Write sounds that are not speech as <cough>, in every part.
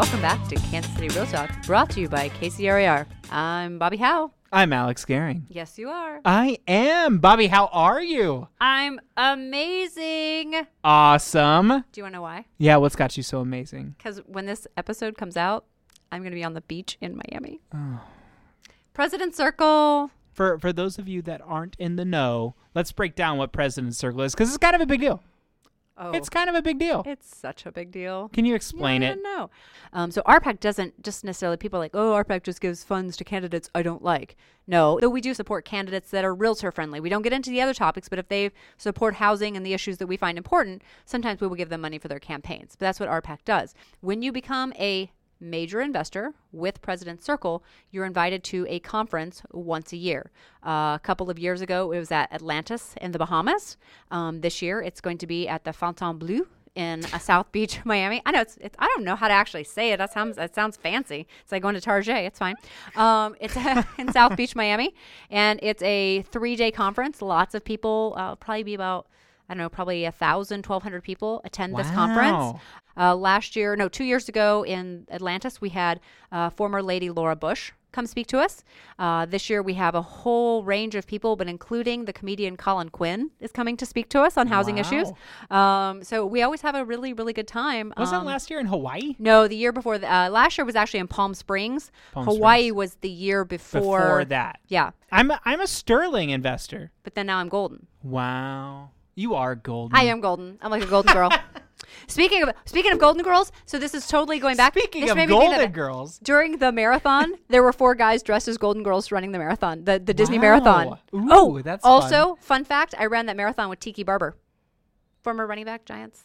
Welcome back to Kansas City Real Talk, brought to you by KCRAR. I'm Bobbi Howe. I'm Alex Gehring. Yes, you are. I am. Bobbi, how are you? I'm amazing. Awesome. Do you want to know why? Yeah, what's got you so amazing? Because when this episode comes out, I'm going to be on the beach in Miami. Oh. President Circle. For for those of you that aren't in the know, let's break down what President Circle is because it's kind of a big deal. Oh, It's kind of a big deal. it's such a big deal. Can you explain yeah, it? No. Um, so RPAC doesn't just necessarily people are like, oh, RPAC just gives funds to candidates I don't like. No, though we do support candidates that are realtor friendly. We don't get into the other topics, but if they support housing and the issues that we find important, sometimes we will give them money for their campaigns. But that's what RPAC does. When you become a major investor with President Circle, you're invited to a conference once a year. Uh, a couple of years ago, it was at Atlantis in the Bahamas. Um, this year, it's going to be at the Fontainebleau in uh, South <laughs> Beach, Miami. I know it's, it's I don't know how to actually say it. That sounds that sounds fancy. It's like going to Target. It's fine. Um, it's <laughs> in South Beach, Miami, and it's a three day conference. Lots of people, uh, probably be about I don't know, probably a thousand, twelve hundred people attend this conference. Wow. Uh, last year, no, two years ago in Atlantis, we had uh, former Lady Laura Bush come speak to us. Uh, this year, we have a whole range of people, but including the comedian Colin Quinn is coming to speak to us on housing issues. Um, so we always have a really, really good time. Was um, that last year in Hawaii? No, the year before. The, uh, last year was actually in Palm Springs. Palm Hawaii Springs. was the year before. Before that. Yeah, I'm a, I'm a Sterling investor. but then now I'm golden. Wow. You are golden. I am golden. I'm like a golden girl. <laughs> speaking of speaking of golden girls, so this is totally going back. Speaking this of made me think golden girls. During the marathon, there were four guys dressed as golden girls running the marathon, the the Disney Wow. marathon. Ooh, oh, that's also fun fact: I ran that marathon with Tiki Barber, former running back Giants.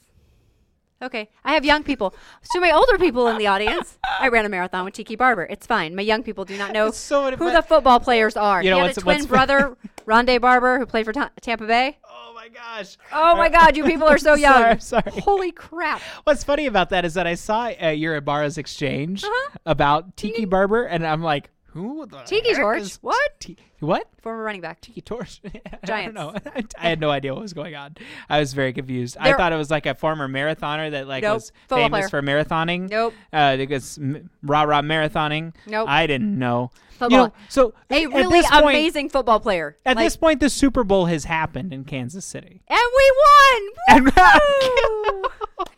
Okay, I have young people. To my older people in the audience, I ran a marathon with Tiki Barber. It's fine. My young people do not know so who the football players are. You know he had a twin <laughs> brother, Ronde Barber, who played for Ta- Tampa Bay. Oh my gosh. Oh my God, you people are so <laughs> young. Sorry, sorry. Holy crap. What's funny about that is that I saw uh, your Ibarra's exchange Uh-huh. about Tiki Barber, and I'm like, who the Tiki Torch? is What? Ti- what? Former running back. Tiki Torch? <laughs> I don't know. <laughs> I had no idea what was going on. I was very confused. I thought it was like a former marathoner that like Nope. was Football famous player. for marathoning. Nope. Uh, because rah rah marathoning. Nope. I didn't know. You know, so A really point- amazing football player. At Like- this point, the Super Bowl has happened in Kansas City. And we won! <laughs> And oh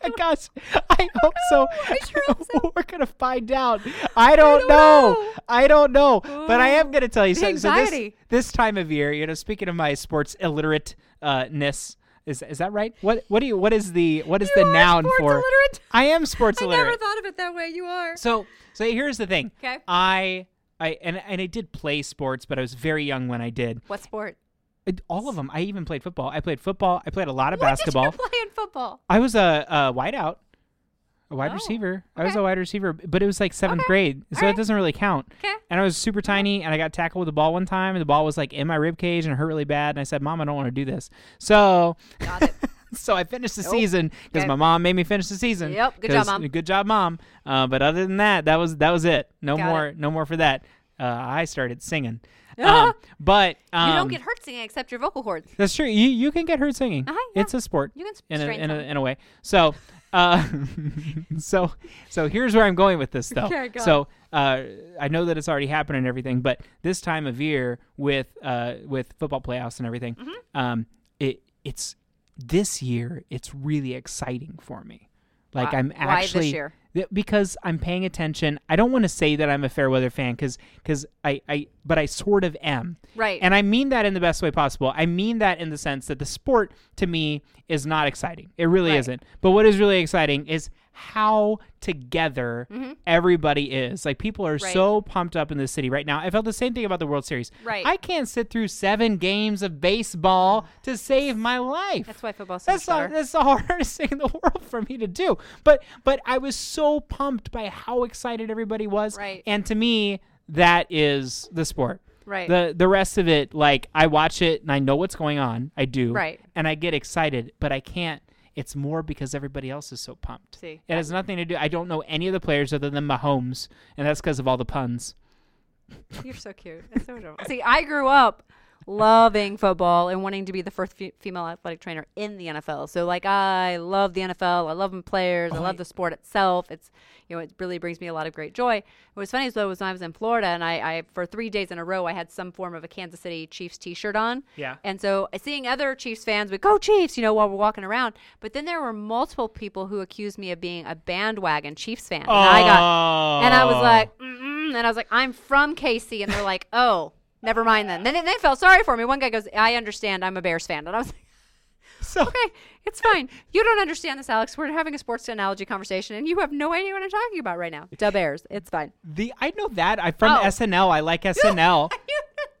my gosh, I hope so. I sure hope so. We're gonna find out. I don't, don't know. know. I don't know. But I am gonna tell you something. So anxiety. This this time of year, you know, speaking of my sports illiterate uh, ness, is is that right? What what do you what is the what is You the noun sports for? illiterate. I am sports I illiterate. I never thought of it that way. You are. So so here's the thing. 'Kay. I I and and I did play sports, but I was very young when I did. What sport? All of them. I even played football. I played football. I played a lot of What basketball. did you play in football? I was a, a wideout, a wide Oh, receiver. I was a wide receiver, but it was like seventh Okay, grade, so alright. it doesn't really count. Okay. And I was super tiny, and I got tackled with the ball one time, and the ball was like in my rib cage, and it hurt really bad. And I said, "Mom, I don't want to do this." So, <laughs> so I finished the Nope. season because Okay. my mom made me finish the season. Yep, good job, Mom. Good job, mom. Uh, but other than that, that was that was it. No Got more, it. no more for that. Uh, I started singing, <laughs> um, but um, you don't get hurt singing except your vocal cords. that's true. You you can get hurt singing. Uh-huh, yeah. It's a sport You can in a, in a, in a way. So, uh, <laughs> so, so here's where I'm going with this, though. Okay, so, uh, I know that it's already happened and everything, but this time of year with uh, with football playoffs and everything, Mm-hmm. um, it it's this year. It's really exciting for me. Like I'm why this actually because I'm paying attention. I don't want to say that I'm a fair weather fan because I, I but I sort of am. Right. And I mean that in the best way possible. I mean that in the sense that the sport to me is not exciting. It really Right. isn't. But what is really exciting is how together everybody is. Like people are Mm-hmm. Right. so pumped up in the city right now. I felt the same thing about the World Series. Right. I can't sit through seven games of baseball to save my life. That's why football's so That's the, that's the <laughs> hardest thing in the world for me to do. But but I was so pumped by how excited everybody was. Right. And to me, that is the sport. Right. The the rest of it, like I watch it and I know what's going on. I do. Right. And I get excited, but I can't. It's more because everybody else is so pumped. See, It has nothing to do. I don't know any of the players other than Mahomes, and that's because of all the puns. You're so cute. That's so adorable. See, I grew up loving football and wanting to be the first fe- female athletic trainer in the NFL. So like I love the NFL. I love the players. I Oh, love the sport itself. It's you know it really brings me a lot of great joy. What was funny though was when I was in Florida and I, I for three days in a row I had some form of a Kansas City Chiefs T-shirt on. Yeah. And so seeing other Chiefs fans would go Chiefs, you know, while we're walking around. But then there were multiple people who accused me of being a bandwagon Chiefs fan. And I got and I was Oh. like, Mm-mm. and I was like, I'm from KC, and they're like, oh, never mind then. Then they, felt sorry for me. One guy goes, I understand, I'm a Bears fan, and I was like, <laughs> so okay, it's fine. You don't understand this, Alex. We're having a sports analogy conversation, and you have no idea what I'm talking about right now. Da Bears, it's fine. the I know that I from Oh. SNL. I like SNL. <laughs>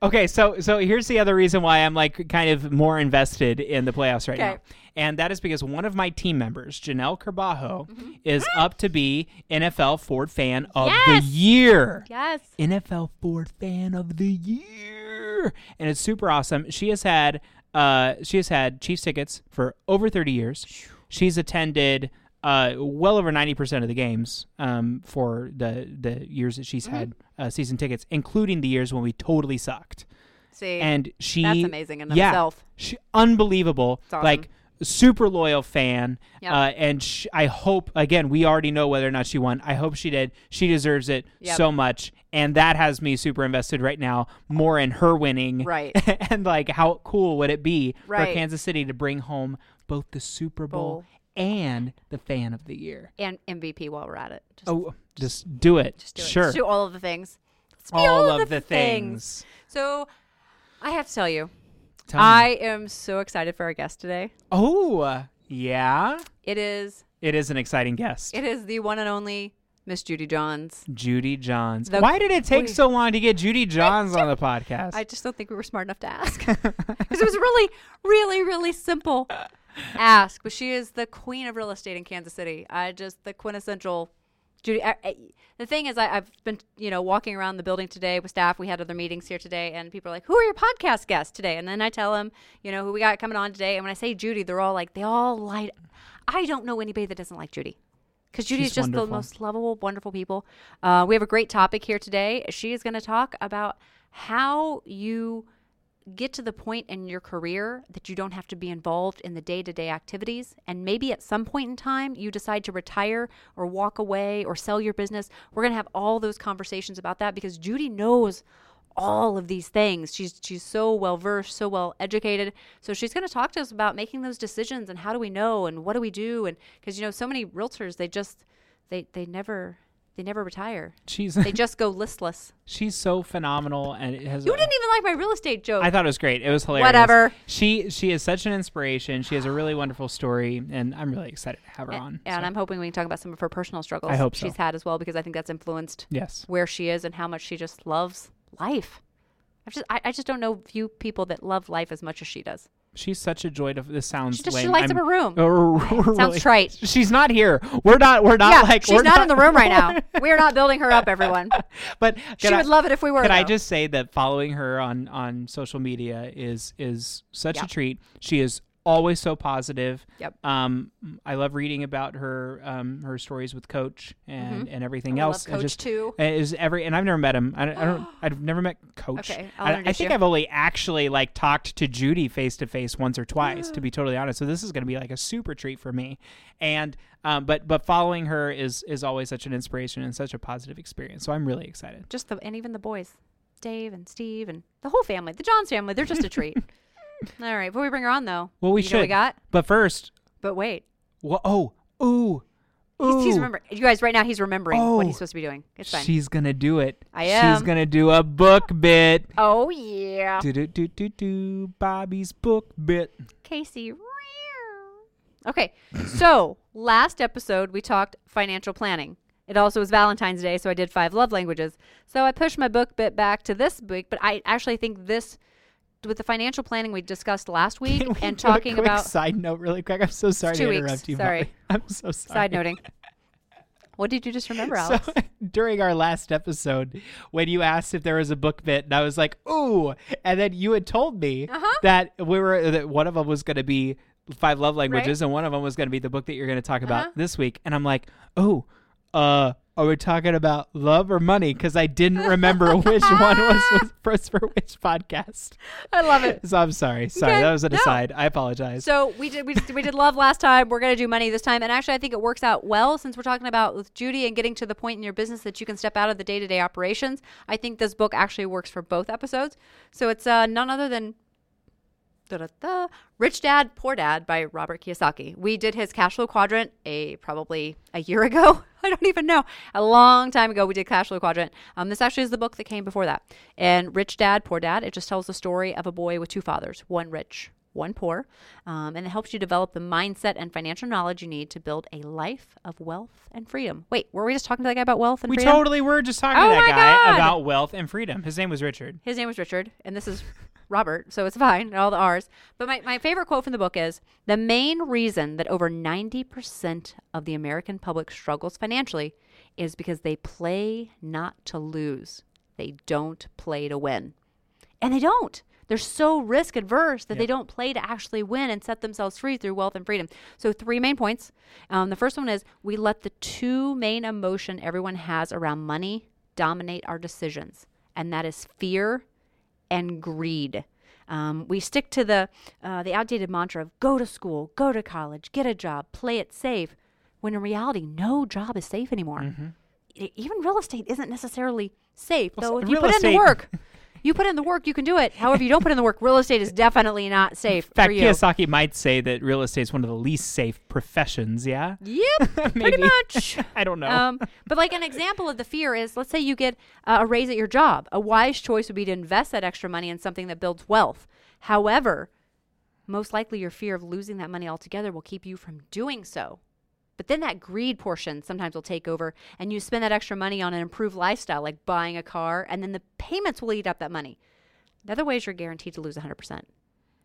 Okay, so so here's the other reason why I'm like kind of more invested in the playoffs right Okay. now. And that is because one of my team members, Janelle Carbajo, Mm-hmm. is up to be NFL Ford Fan of Yes! the Year. yes. NFL Ford Fan of the Year. And it's super awesome. She has had uh she has had Chiefs tickets for over 30 years. She's attended uh well over 90% of the games um for the the years that she's had uh, season tickets, including the years when we totally sucked. See, And she that's amazing in yeah, itself. She, unbelievable. awesome. Like super loyal fan. Yep. Uh, and sh- I hope again we already know whether or not she won. I hope she did. She deserves it Yep. so much, and that has me super invested right now. More in her winning, Right. <laughs> and like how cool would it be for Kansas City to bring home both the Super Bowl Bowl. And the Fan of the Year? and MVP while we're at it. Just, Oh, just do it. just do it. sure. Just do all of the things. Be all, of of the things. So, I have to tell you, Tell me. I am so excited for our guest today. oh, uh, yeah. It is It is an exciting guest. It is the one and only Miss Judy Johns. Judy Johns. The- Why did it take Wait. so long to get Judy Johns on the podcast? I just don't think we were smart enough to ask <laughs> because it was really, really, really simple <laughs> ask. But she is the queen of real estate in Kansas City. I just the quintessential Judy. I, I, the thing is, I, I've been you know walking around the building today with staff. We had other meetings here today, and people are like, "Who are your podcast guests today?" And then I tell them, you know, who we got coming on today. And when I say Judy, they're all like, they all light. I don't know anybody that doesn't like Judy. Because Judy She's is just wonderful. the most lovable, wonderful people. Uh, we have a great topic here today. She is going to talk about how you get to the point in your career that you don't have to be involved in the day to day activities. And maybe at some point in time, you decide to retire or walk away or sell your business. We're going to have all those conversations about that because Judy knows all of these things. She's she's so well versed, so well educated. So she's going to talk to us about making those decisions and how do we know and what do we do and because you know so many realtors they just they they never they never retire. she's They just go listless. <laughs> she's so phenomenal, and it has. You didn't even like my real estate joke. I thought it was great. It was hilarious. Whatever. She she is such an inspiration. She has a really wonderful story, and I'm really excited to have her on. and so, I'm hoping we can talk about some of her personal struggles I hope so. she's had as well because I think that's influenced yes, where she is and how much she just loves life. Just I, I just don't know few people that love life as much as she does. She's such a joy to. This sounds She just lame. she lights I'm- up her room. <laughs> Oh, we're Sounds trite. She's not here. We're not. We're not yeah, like. she's we're not, in the room right now. <laughs> We are not building her up, everyone. <laughs> But She I- would love it if we were. Can I just say that following her on on social media is is such Yeah. a treat. She is always so positive. Yep. Um, I love reading about her um her stories with Coach and and everything Mm-hmm. I else. Coach just- too. Is every and I've never met him. I, don't- I don't. <gasps> I've never met Coach. Okay, I'll I, I think you. I've only actually like talked to Judy face to face once or twice, to be totally honest. So this is going to be like a super treat for me. And um, but but following her is is always such an inspiration and such a positive experience. So I'm really excited. Just the and even the boys, Dave and Steve and the whole family, the Johns family. They're just a treat. <laughs> Hmm. All right, before we bring her on though, Well, we you should. know what we got. But first, But wait, Wha oh, ooh, he's, he's ooh. remembering. You guys, right now he's remembering Oh. what he's oh, supposed to be doing. It's fine. She's gonna do it. I She's am. gonna do a book bit. oh yeah, Do do do do do. Bobbi's book bit. Casey. Okay, so last episode we talked financial planning. It also was Valentine's Day, so I did five love languages. So I pushed my book bit back to this week, but I actually think this, with the financial planning we discussed last week we and talking quick about side note really quick. I'm so sorry to weeks. interrupt you. Sorry. Bobbi. <laughs> I'm so sorry. side noting. What did you just remember, Alex? So <laughs> during our last episode, when you asked if there was a book bit, and I was like, "Ooh," and then you had told me Uh-huh. that we were that one of them was going to be five love languages, and one of them was going to be the book that you're going to talk about Uh-huh. this week. And I'm like, "Oh, uh, are we talking about love or money? Because I didn't remember <laughs> which one was, was first for which podcast. I love it. So I'm sorry. Sorry, Okay, that was an no. aside. I apologize. So we did we, did- we did love last time. We're gonna do money this time, and actually, I think it works out well since we're talking about with Judy and getting to the point in your business that you can step out of the day to day operations. I think this book actually works for both episodes. So it's uh, none other than da-da-da, Rich Dad Poor Dad by Robert Kiyosaki. We did his cash flow quadrant a probably a year ago. <laughs> I don't even know. A long time ago, we did cash flow quadrant. Um, this actually is the book that came before that. And Rich Dad Poor Dad. It just tells the story of a boy with two fathers, one rich, one poor, um, and it helps you develop the mindset and financial knowledge you need to build a life of wealth and freedom. Wait, were we just talking to that guy about wealth and we freedom? totally were just talking Oh to that guy God. about wealth and freedom. His name was Richard. His name was Richard, and this is Robert, so it's fine, all the R's. But my, my favorite quote from the book is The main reason that over 90% of the American public struggles financially is because they play not to lose, they don't play to win. And they don't. They're so risk adverse that they don't play to actually win and set themselves free through wealth and freedom. So, three main points. Um, the first one is we let the two main emotion everyone has around money dominate our decisions, and that is fear and greed. Um, we stick to the uh, the outdated mantra of go to school, go to college, get a job, play it safe. When in reality, no job is safe anymore. E- even real estate isn't necessarily safe. Well, though if you put in the work, <laughs> you put in the work, you can do it. However, you don't put in the work, real estate is definitely not safe In fact, for you. Kiyosaki might say that real estate is one of the least safe professions. Yeah, Yep, <laughs> pretty much. <laughs> I don't know. Um, but like an example of the fear is, let's say you get uh, a raise at your job. A wise choice would be to invest that extra money in something that builds wealth. However, most likely your fear of losing that money altogether will keep you from doing so. But then that greed portion sometimes will take over, and you spend that extra money on an improved lifestyle, like buying a car, and then the payments will eat up that money. The other ways you're guaranteed to lose 100%.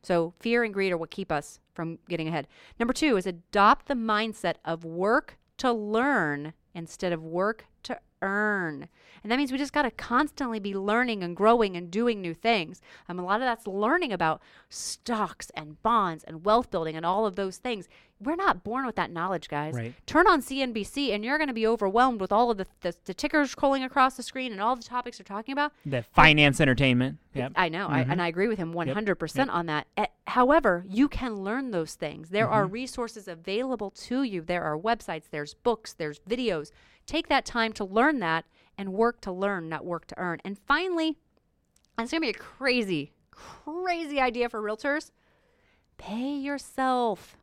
So fear and greed are what keep us from getting ahead. Number two is adopt the mindset of work to learn instead of work to earn. And that means we just got to constantly be learning and growing and doing new things. Um, a lot of that's learning about stocks and bonds and wealth building and all of those things. We're not born with that knowledge, guys. Right. Turn on CNBC and you're going to be overwhelmed with all of the, the, the tickers scrolling across the screen and all the topics they're talking about. the finance entertainment. Yep. I know, I, and I agree with him 100% Yep. on that. Eh, however, you can learn those things. There are Mm-hmm. resources available to you. There are websites, there's books, there's videos. Take that time to learn that and work to learn, not work to earn. And finally, and it's going to be a crazy, crazy idea for realtors. Pay yourself.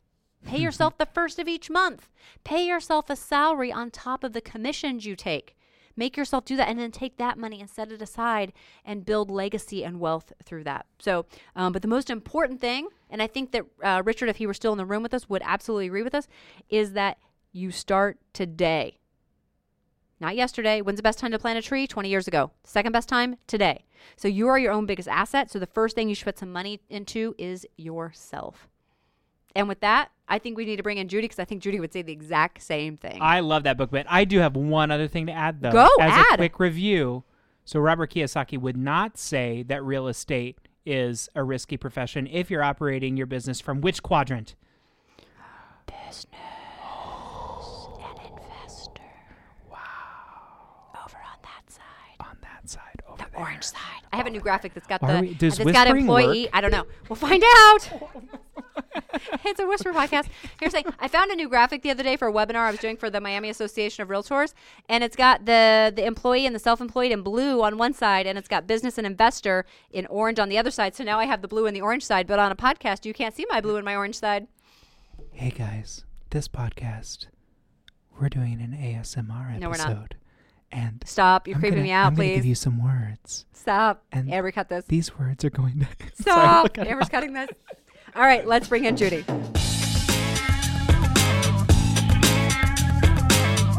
Pay yourself the first of each month. Pay yourself a salary on top of the commissions you take. Make yourself do that and then take that money and set it aside and build legacy and wealth through that. So, um, but the most important thing, and I think that uh, Richard, if he were still in the room with us, would absolutely agree with us, is that you start today. Not yesterday. When's the best time to plant a tree? 20 years ago. Second best time? Today. So you are your own biggest asset. So the first thing you should put some money into is yourself. And with that, I think we need to bring in Judy because I think Judy would say the exact same thing. I love that book, but I do have one other thing to add, though. Go, As add. a quick review. So, Robert Kiyosaki would not say that real estate is a risky profession if you're operating your business from which quadrant? Business and investor. Wow. Over on that side. On that side, over The there. Orange side. I have a new graphic that's got Are the we- that's got employee. work? I don't know. We'll find out. <laughs> it's a whisper podcast. Here's the thing. I found a new graphic the other day for a webinar I was doing for the Miami Association of Realtors, and it's got the the employee and the self-employed in blue on one side, and it's got business and investor in orange on the other side. So now I have the blue and the orange side, but on a podcast you can't see my blue and my orange side. Hey, guys, this podcast, we're doing an ASMR episode. No, we're not. And Stop! You're I'm creeping gonna- me out. I'm gonna Please give you some words. stop. and- Amber, cut this. These words are going to. <laughs> Stop! look at. Amber's cutting this. All right, let's bring in Judy.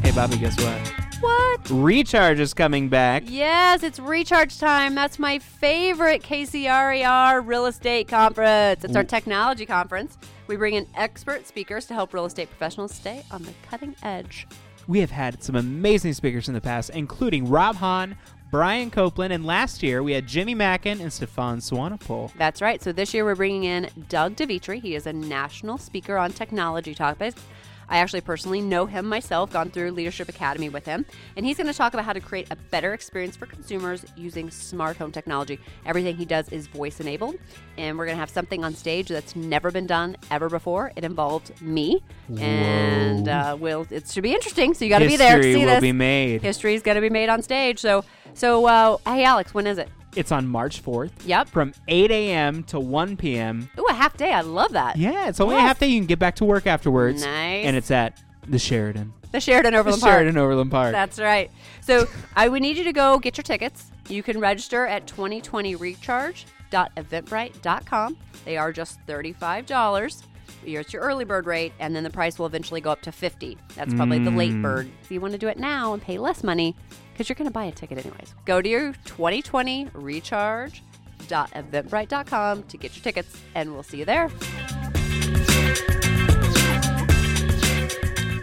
Hey, Bobbi, guess what? What? Recharge is coming back. Yes, it's recharge time. That's my favorite KCRAR real estate conference. It's our technology conference. We bring in expert speakers to help real estate professionals stay on the cutting edge. We have had some amazing speakers in the past, including Rob Hahn, Brian Copeland, and last year we had Jimmy Mackin and Stefan Swanepoel. That's right. So this year we're bringing in Doug Devitre. He is a national speaker on technology topics. I actually personally know him myself, gone through Leadership Academy with him, and he's going to talk about how to create a better experience for consumers using smart home technology. Everything he does is voice enabled, and we're going to have something on stage that's never been done ever before. It involved me, and uh, will it should be interesting. So you got to be there to History will this. be made. History is going to be made on stage. So, so uh, hey, Alex, when is it? It's on March 4th Yep. from 8 a.m. to 1 p.m. Ooh, a half day. I love that. Yeah, it's only a Yes. half day. You can get back to work afterwards. Nice. And it's at the Sheraton. The Sheraton The Overland Park. The Sheraton Overland Park. That's right. So I would need you to go get your tickets. You can register at 2020recharge.eventbrite.com. They are just $35. It's your early bird rate, and then the price will eventually go up to 50 That's probably the late mm. bird. If you want to do it now and pay less money, because you're going to buy a ticket anyways, go to your 2020recharge.eventbrite.com to get your tickets, and we'll see you there.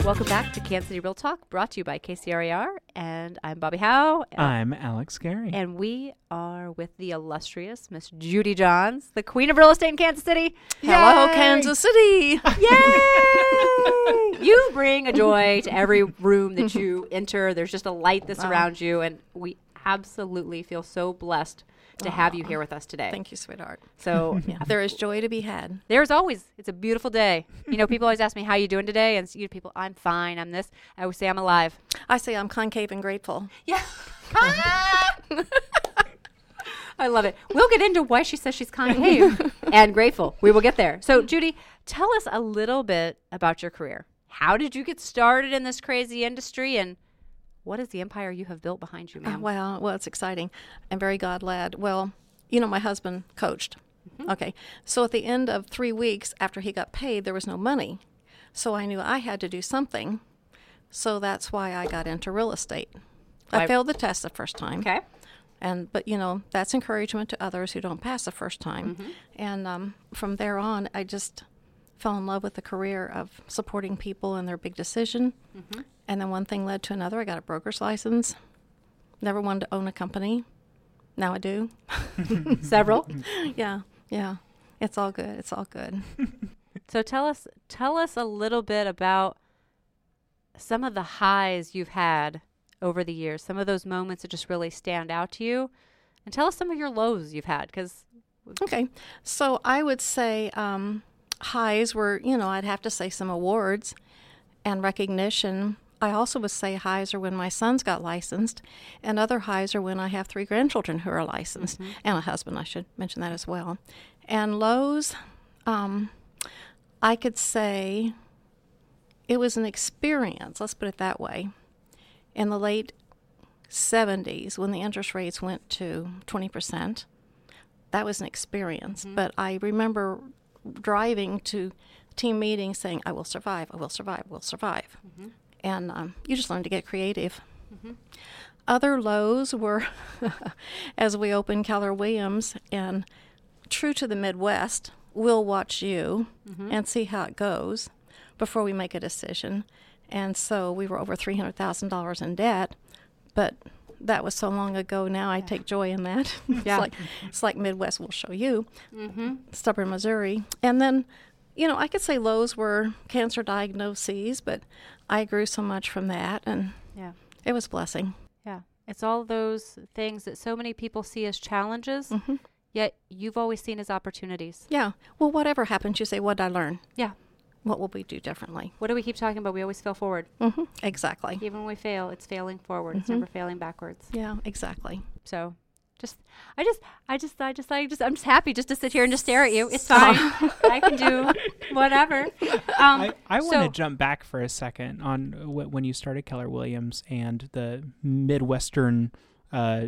Welcome back to Kansas City Real Talk, brought to you by KCRAR, and I'm Bobbi Howe. I'm Alex Gary. And we are with the illustrious Miss Judy Johns, the queen of real estate in Kansas City. Hello, Kansas City. <laughs> Yay! You bring a joy to every room that you <laughs> enter. There's just a light that surrounds you, and we absolutely feel so blessed to have you here with us today. Thank you, sweetheart. So <laughs> Yeah, there is joy to be had. there's always it's a beautiful day. You know, people always ask me how you doing today, and you know, people, I'm fine. I'm this. I always say I'm alive. I say I'm concave and grateful. Yeah. <laughs> I love it. We'll get into why she says she's concave and grateful. We will get there. So, Judy, tell us a little bit about your career. How did you get started in this crazy industry, and what is the empire you have built behind you, Uh, ma'am? well, well, it's exciting. I'm very God led. Well, you know, my husband coached. Okay. So at the end of three weeks after he got paid, there was no money. So I knew I had to do something. So that's why I got into real estate. Why- I failed the test the first time. Okay. and but you know that's encouragement to others who don't pass the first time and um, from there on i just fell in love with the career of supporting people in their big decision. And then one thing led to another. I got a broker's license. Never wanted to own a company. Now i do. <laughs> Several. <laughs> yeah yeah. It's all good. It's all good. <laughs> So tell us tell us a little bit about some of the highs you've had over the years, some of those moments that just really stand out to you, and tell us some of your lows you've had because Okay. So I would say um, highs were, you know, I'd have to say some awards and recognition. I also would say highs are when my sons got licensed, and other highs are when I have three grandchildren who are licensed, and a husband, I should mention that as well. And lows, um, I could say it was an experience, let's put it that way. In the late 70s, when the interest rates went to 20%, that was an experience. But I remember driving to team meetings saying, I will survive, I will survive, I will survive. Mm-hmm. And um, you just learn to get creative. Mm-hmm. Other lows were <laughs> as we opened Keller Williams and true to the Midwest, we'll watch you mm-hmm. and see how it goes before we make a decision. And so we were over $300,000 in debt, but that was so long ago now. I take joy in that. <laughs> it's Yeah. like it's like Midwest will show you. Mm-hmm. Stubborn Missouri, and then you know I could say lows were cancer diagnoses, but I grew so much from that, and yeah, it was a blessing. yeah, it's all those things that so many people see as challenges, Mm-hmm. yet you've always seen as opportunities. Yeah. Well, whatever happens, you say, "What did I learn? Yeah. What will we do differently?" What do we keep talking about? We always fail forward. hmm Exactly. Even when we fail, it's failing forward. It's Mm-hmm. never failing backwards. Yeah. Exactly. So, just, I just, I just, I just, I just, I'm just happy just to sit here and just stare at you. It's fine. I can do <laughs> whatever. Um, I, I want to jump back for a second on wh- when you started Keller Williams and the Midwestern uh,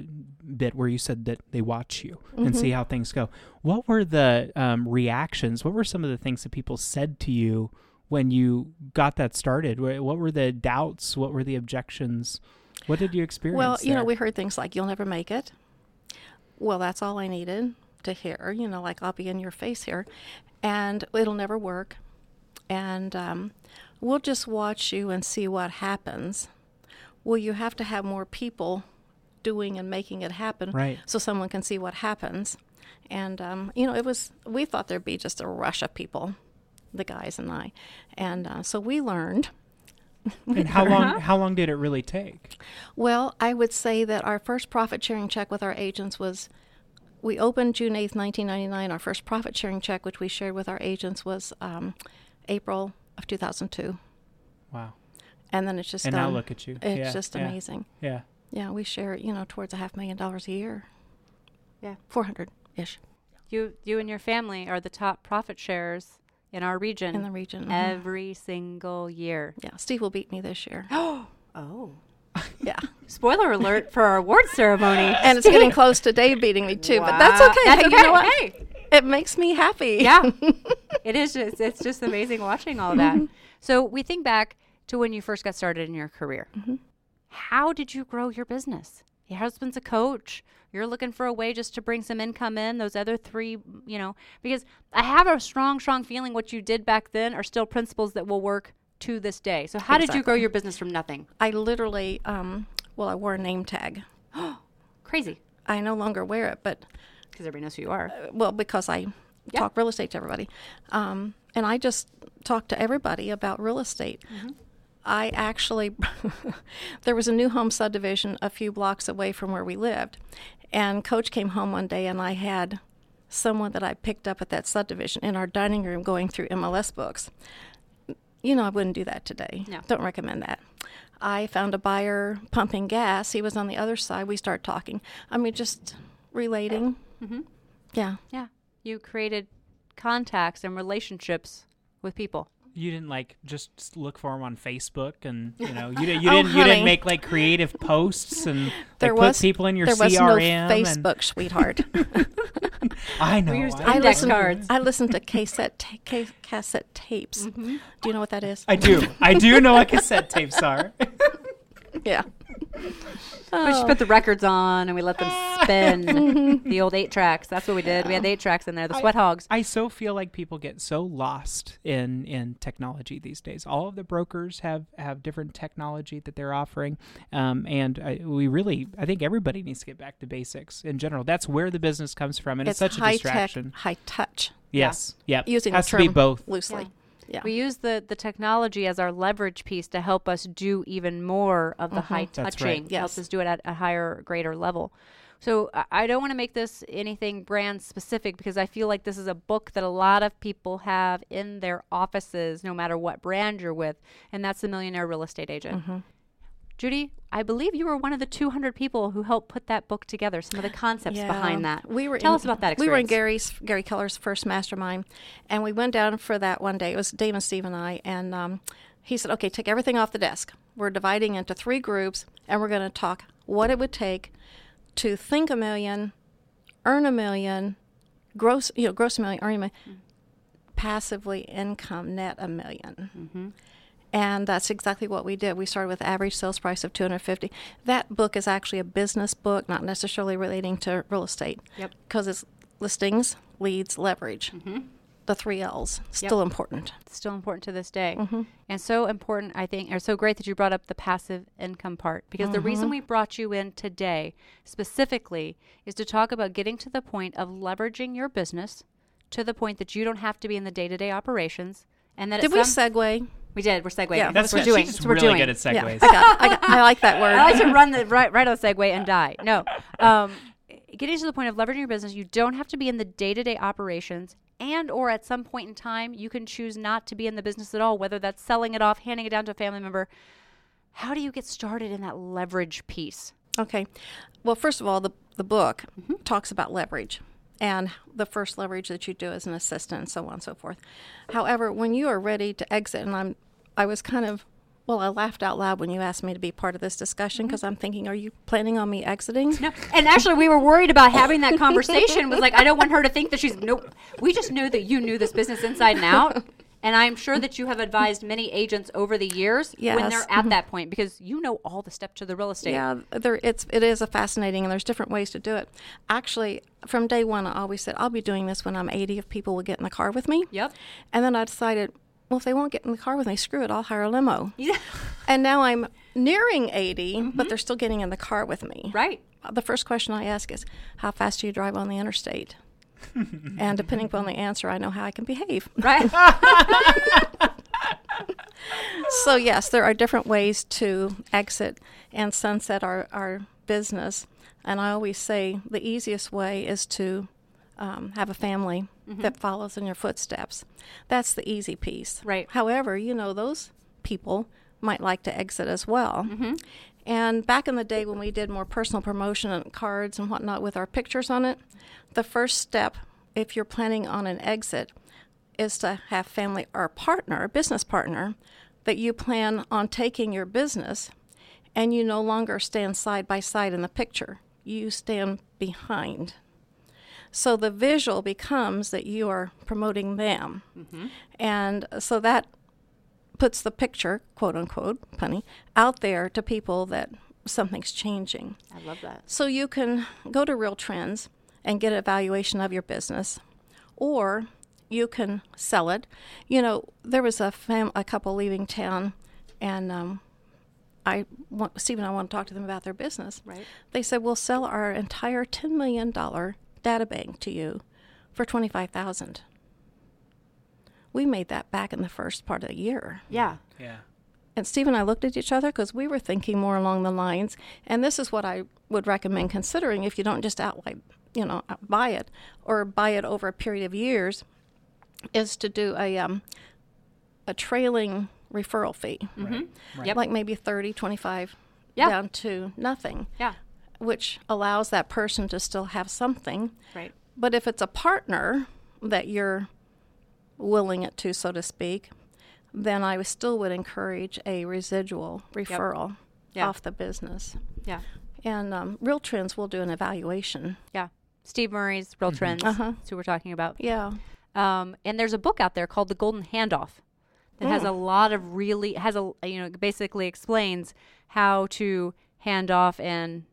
bit where you said that they watch you and Mm-hmm. see how things go. What were the um, reactions? What were some of the things that people said to you when you got that started? What were the doubts? What were the objections? What did you experience? Well, you know, we heard things like, you'll never make it. Well, that's all I needed to hear, you know, like, I'll be in your face here. And it'll never work. And um, we'll just watch you and see what happens. Well, you have to have more people doing and making it happen Right. so someone can see what happens. And, um, you know, it was, we thought there'd be just a rush of people. the guys and I, and uh, so we learned. <laughs> And how long how long did it really take? Well, I would say that our first profit sharing check with our agents was. We opened June 8th, 1999. Our first profit sharing check, which we shared with our agents, was um, April of 2002. Wow. And then it's just And gone. now look at you. It's Yeah, just yeah, amazing. Yeah. Yeah, we share, you know, towards a half million dollars a year. Yeah. 400 ish You you and your family are the top profit sharers in our region in the region. Mhm. every single year. yeah, Steve will beat me this year. Oh. <gasps> Oh. Yeah. <laughs> Spoiler alert for our award ceremony. <laughs> And it's getting close to Dave beating me too, but that's okay. That's hey, okay. you know what? Hey. It makes me happy. Yeah. <laughs> it is just it's just amazing watching all that. So we think back to when you first got started in your career. How did you grow your business? Your husband's a coach. You're looking for a way just to bring some income in. Those other three, you know, because I have a strong, strong feeling what you did back then are still principles that will work to this day. So how did you grow your business from nothing? I literally, um, well, I wore a name tag. <gasps> Crazy. I no longer wear it, but Because everybody knows who you are. well, because I Yeah. talk real estate to everybody. Um, and I just talk to everybody about real estate. I actually, <laughs> there was a new home subdivision a few blocks away from where we lived. And Coach came home one day, and I had someone that I picked up at that subdivision in our dining room going through MLS books. You know, I wouldn't do that today. No. Don't recommend that. I found a buyer pumping gas. He was on the other side. We start talking. I mean, just relating. Mm-hmm. Yeah. Yeah. You created contacts and relationships with people. You didn't like just look for them on Facebook, and you know you, <laughs> didn't you Oh, didn't you honey. didn't make like creative posts and <laughs> like, there put people in your there was CRM. no and- Facebook, sweetheart. <laughs> I know. used I, I Index listened. cards. I listened to cassette ta- ca- cassette tapes. Mm-hmm. Do you know what that is? I do. I do know what cassette tapes are. yeah. We Oh. just put the records on and we let them spin <laughs> the old eight tracks. That's what we did. We had eight tracks in there, the sweat hogs. I so feel like people get so lost in in technology these days. All of the brokers have have different technology that they're offering, um, and I, we really, I think everybody needs to get back to basics in general. That's where the business comes from, and it's, such a distraction. tech, high touch. Yes, yep. Using has the to be both. loosely. Yeah. We use the, the technology as our leverage piece to help us do even more of the high That's touching. right. Helps Yes. us do it at a higher, greater level. So I- I don't want to make this anything brand specific because I feel like this is a book that a lot of people have in their offices, no matter what brand you're with, and that's the Millionaire Real Estate Agent. Mm-hmm. Judy, I believe you were one of the 200 people who helped put that book together. Some of the concepts behind that. We were Tell in, us about that Experience. We were in. Gary's Gary Keller's first mastermind, and we went down for that one day. It was and Steve and I, and um, he said, "Okay, take everything off the desk. We're dividing into three groups, and we're going to talk what it would take to think a million, earn a million, gross you know gross a million, earn a million, passively income net a 1000000 And that's exactly what we did. We started with average sales price of 250. That book is actually a business book, not necessarily relating to real estate. Yep. Because it's listings, leads, leverage. The three L's. Still important. It's still important to this day. Mm-hmm. And so important, I think, or so great that you brought up the passive income part. Because the reason Mm-hmm. we brought you in today specifically is to talk about getting to the point of leveraging your business to the point that you don't have to be in the day to day operations. And that Did we segue? We did. We're segueing. Yeah, that's, That's what we're doing. She's we're really doing. good at segues. Yeah, I, got, I, got, I like that word. <laughs> I like to run the right right on the segue and die. No. Um, getting to the point of leveraging your business, you don't have to be in the day to day operations and or at some point in time you can choose not to be in the business at all, whether that's selling it off, handing it down to a family member. How do you get started in that leverage piece? Okay. Well, first of all, the, the book Mm-hmm. talks about leverage and the first leverage that you do as an assistant and so on and so forth. However, when you are ready to exit, and I'm, I was kind of, well, I laughed out loud when you asked me to be part of this discussion because I'm thinking, are you planning on me exiting? Mm-hmm. No, and actually, we were worried about having that <laughs> conversation. Was like, I don't want her to think that she's nope. We just knew that you knew this business inside and out, <laughs> and I'm sure that you have advised many agents over the years when they're at mm-hmm. that point because you know all the steps to the real estate. Yeah, there it's it is a fascinating, and there's different ways to do it. Actually, from day one, I always said I'll be doing this when I'm 80 if people will get in the car with me. Yep. And then I decided, well, if they won't get in the car with me, screw it, I'll hire a limo. Yeah. And now I'm nearing 80, mm-hmm. but they're still getting in the car with me. Right. The first question I ask is, how fast do you drive on the interstate? And depending upon the answer, I know how I can behave. <laughs> Right. So, yes, there are different ways to exit and sunset our, our business. And I always say the easiest way is to um, have a family that follows in your footsteps. That's the easy piece. Right. However, you know, those people might like to exit as well. And back in the day when we did more personal promotion and cards and whatnot with our pictures on it, the first step, if you're planning on an exit, is to have family or partner, a business partner, that you plan on taking your business and you no longer stand side by side in the picture. You stand behind. So the visual becomes that you are promoting them. Mm-hmm. And so that puts the picture, quote unquote, punny, out there to people that something's changing. I love that. So you can go to Real Trends and get an evaluation of your business, or you can sell it. You know, there was a fam- a couple leaving town, and um, I want Steve and I want to talk to them about their business. Right. They said we'll sell our entire ten million dollar data bank to you for twenty five thousand. We made that back in the first part of the year. Yeah. Yeah. And Steve and I looked at each other because we were thinking more along the lines, and this is what I would recommend considering if you don't just outright, you know, buy it or buy it over a period of years, is to do a um, a trailing referral fee, Right. Yep. like maybe 30, 25 Yeah. down to nothing, Yeah. which allows that person to still have something. Right. But if it's a partner that you're willing it to, so to speak, then I still would encourage a residual referral Yeah. off the business. Yeah. And um, Real Trends will do an evaluation. Yeah. Steve Murray's Real Trends. Uh-huh. That's who we're talking about. Yeah. Um, and there's a book out there called The Golden Handoff that has a lot of really has a you know basically explains how to hand off and m-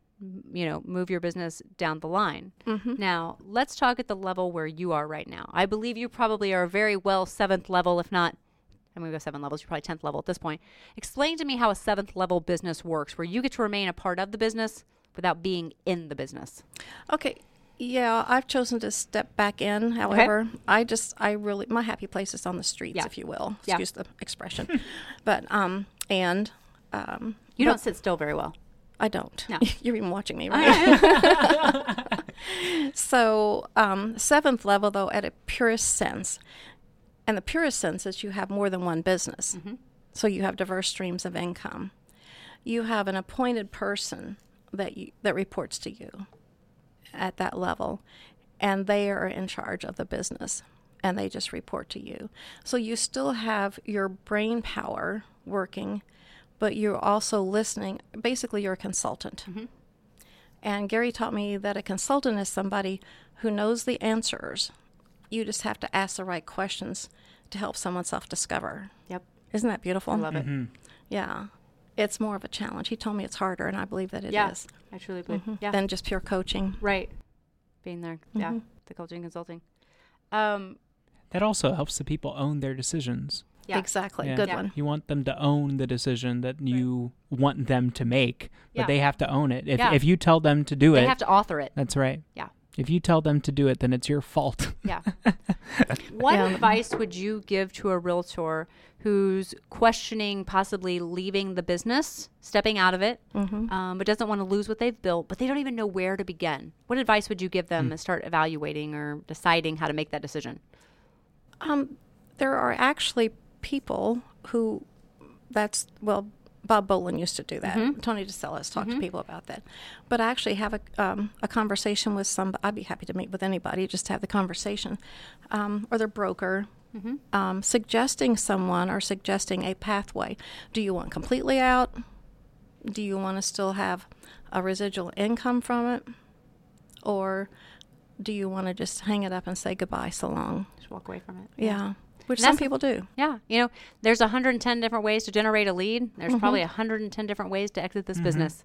you know move your business down the line. Now let's talk at the level where you are right now. I believe you probably are very well seventh level, if not. I'm gonna go seven levels. You're probably tenth level at this point. Explain to me how a seventh level business works, where you get to remain a part of the business without being in the business. Okay. Yeah, I've chosen to step back in. However, I just, I really, my happy place is on the streets, Yeah. if you will. Yeah. Excuse the expression. <laughs> but, um, and, um, You don't sit still very well. I don't. No. <laughs> You're even watching me, <laughs> right? so, um, seventh level, though, at a purest sense, and the purest sense is you have more than one business. So you have diverse streams of income. You have an appointed person that you, that reports to you at that level, and they are in charge of the business, and they just report to you. So you still have your brain power working, but you're also listening. Basically, you're a consultant. And Gary taught me that a consultant is somebody who knows the answers. You just have to ask the right questions to help someone self discover. Yep. Isn't that beautiful? I love it. Yeah. It's more of a challenge. He told me it's harder, and I believe that it is yeah. I truly believe. Yeah. than just pure coaching. Right. Being there. Yeah. Mm-hmm. The coaching consulting. Um, That also helps the people own their decisions. Yeah. Exactly. Yeah. Good Yeah. one. You want them to own the decision that you want them to make, but Yeah. they have to own it. If Yeah. if you tell them to do They it, they have to author it. that's right. Yeah. If you tell them to do it, then it's your fault. <laughs> Yeah. <laughs> what Yeah. advice would you give to a realtor who's questioning possibly leaving the business, stepping out of it, Mm-hmm. um, but doesn't want to lose what they've built, but they don't even know where to begin? What advice would you give them to start evaluating or deciding how to make that decision? Um, there are actually people who, that's, well, Bob Bolin used to do that. Tony DeSellis talked to people about that. But I actually have a, um, a conversation with some, I'd be happy to meet with anybody, just to have the conversation, um, or their broker, um, suggesting someone or suggesting a pathway. Do you want completely out? Do you want to still have a residual income from it? Or do you want to just hang it up and say goodbye so long? Just walk away from it. Yeah, which some people do. Yeah, you know, there's 110 different ways to generate a lead. There's mm-hmm. probably 110 different ways to exit this mm-hmm. business.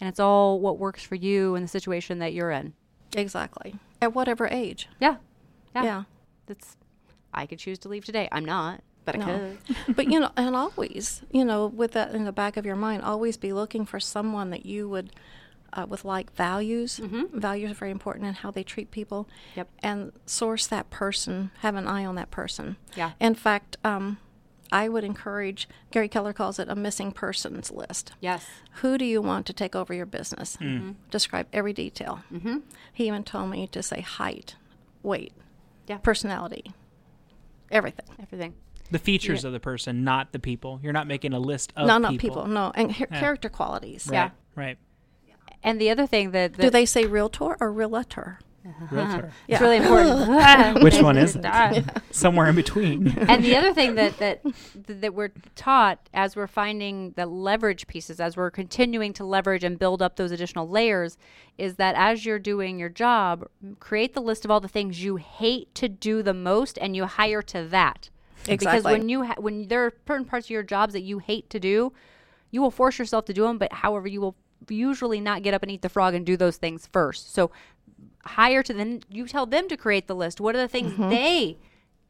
And it's all what works for you and the situation that you're in. Exactly. At whatever age. Yeah. Yeah. Yeah. That's I could choose to leave today. I'm not, but I No. could. <laughs> but you know, <laughs> and always, you know, with that in the back of your mind, always be looking for someone that you would uh, with like values. Values are very important in how they treat people. Yep. And source that person, have an eye on that person. Yeah. In fact, um, I would encourage, Gary Keller calls it a missing persons list. Yes. Who do you want to take over your business? Describe every detail. Mm-hmm. He even told me to say height, weight, Yeah. personality, everything. Everything. The features of the person, not the people. You're not making a list of no, not people. No, and cha- character qualities. Right. Yeah. Right. Uh-huh. <laughs> <laughs> <laughs> And the other thing that, that Do they say realtor or realtor? Realtor. it's really important. Which one is it? Somewhere in between. and the other thing that that that we're taught as we're finding the leverage pieces as we're continuing to leverage and build up those additional layers is that as you're doing your job create the list of all the things you hate to do the most and you hire to that Exactly. because when you ha- when there are certain parts of your jobs that you hate to do you will force yourself to do them but however you will usually not get up and eat the frog and do those things first. So hire to them you tell them to create the list. What are the things mm-hmm. they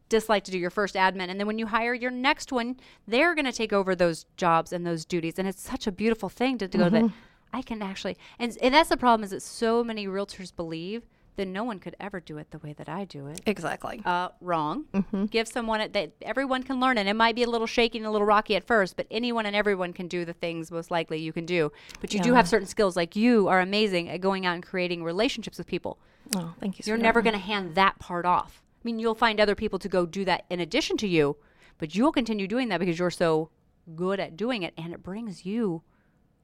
dislike to do? Your first admin. And then when you hire your next one they're going to take over those jobs and those duties. And it's such a beautiful thing to, to go that mm-hmm. i can actually and, and that's the problem is that so many realtors believe that no one could ever do it the way that i do it Exactly. uh, wrong. Give someone it that everyone can learn, and it might be a little shaky and a little rocky at first, but anyone and everyone can do the things most likely you can do. But you do have certain skills, like you are amazing at going out and creating relationships with people. Oh, thank you. So much. You're never going to hand that part off. I mean, you'll find other people to go do that in addition to you, but you'll continue doing that because you're so good at doing it, and it brings you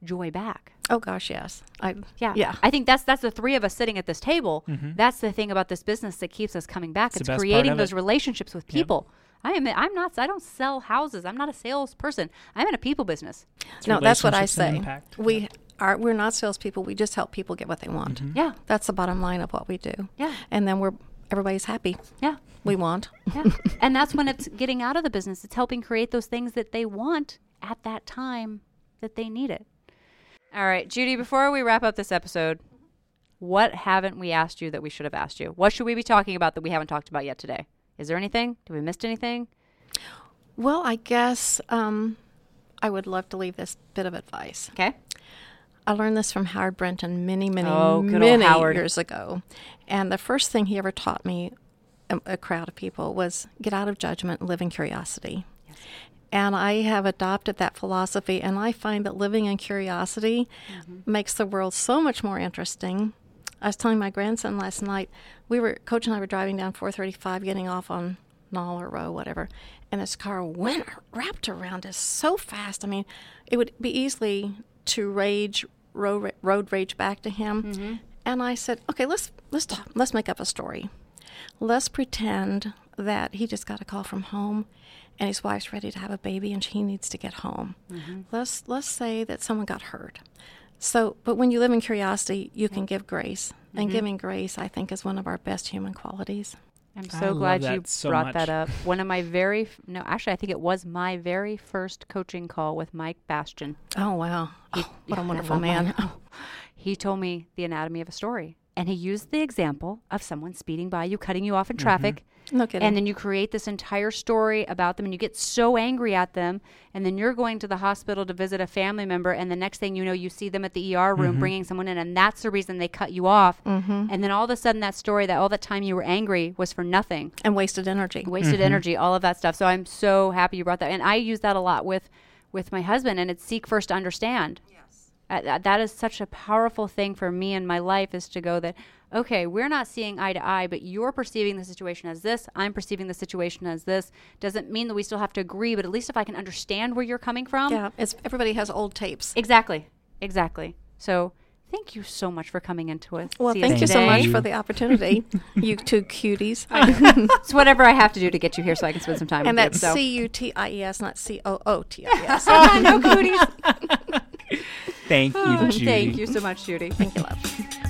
joy back. Oh gosh, yes. I Yeah. yeah. I think that's that's the three of us sitting at this table. That's the thing about this business that keeps us coming back. Mm-hmm. It's, creating those it. relationships with people. I am I'm not I don't sell houses. I'm not a salesperson. I'm in a people business. no, that's what I say. impact. We are we're not salespeople. We just help people get what they want. Yeah. That's the bottom line of what we do. Yeah. And then we're everybody's happy. Yeah. We want. Yeah. <laughs> and that's when it's getting out of the business. It's helping create those things that they want at that time that they need it. All right, Judy, before we wrap up this episode, what haven't we asked you that we should have asked you? What should we be talking about that we haven't talked about yet today? Is there anything? Did we missed anything? Well, I guess um, I would love to leave this bit of advice. Okay. I learned this from Howard Brinton many, many, Oh, many years ago. And the first thing he ever taught me, a, a crowd of people, was get out of judgment and live in curiosity. And I have adopted that philosophy, and I find that living in curiosity mm-hmm. makes the world so much more interesting. I was telling my grandson last night, we were, Coach and I were driving down 435, getting off on Nall or Roe, whatever, and this car went wrapped around us so fast. I mean, it would be easily to rage, road, road rage back to him. Mm-hmm. And I said, okay, let's let's talk, let's make up a story. Let's pretend that he just got a call from home and his wife's ready to have a baby and he needs to get home. Mm-hmm. Let's let's say that someone got hurt. So, but when you live in curiosity, you can give grace. And mm-hmm. giving grace, I think, is one of our best human qualities. I'm so love glad you so brought much. that up. One of my very f- no, actually, I think it was my very first coaching call with Mike Bastian. Oh wow! Oh, what a <laughs> wonderful oh, man. <laughs> He told me the anatomy of a story, and he used the example of someone speeding by you, cutting you off in traffic. No kidding. And then you create this entire story about them, and you get so angry at them. And then you're going to the hospital to visit a family member, and the next thing you know, you see them at the ER room bringing someone in, and that's the reason they cut you off. Mm-hmm. And then all of a sudden, that story, that all that time you were angry, was for nothing and wasted energy. wasted energy, all of that stuff. So I'm so happy you brought that. And I use that a lot with with my husband, and it's seek first to understand. Yes, Uh, that, that is such a powerful thing for me in my life is to go that okay, we're not seeing eye to eye, but you're perceiving the situation as this. I'm perceiving the situation as this. Doesn't mean that we still have to agree, but at least if I can understand where you're coming from. Yeah, it's everybody has old tapes. Exactly. Exactly. So. Thank you so much for coming into it. Well, thank you so much for the opportunity, <laughs> you two cuties. <laughs> It's whatever I have to do to get you here so I can spend some time and with you. that's. C U T I E S, not C O O T I E S. <laughs> no cooties. Thank you, <laughs> Judy. Thank you so much, Judy. Thank you, love.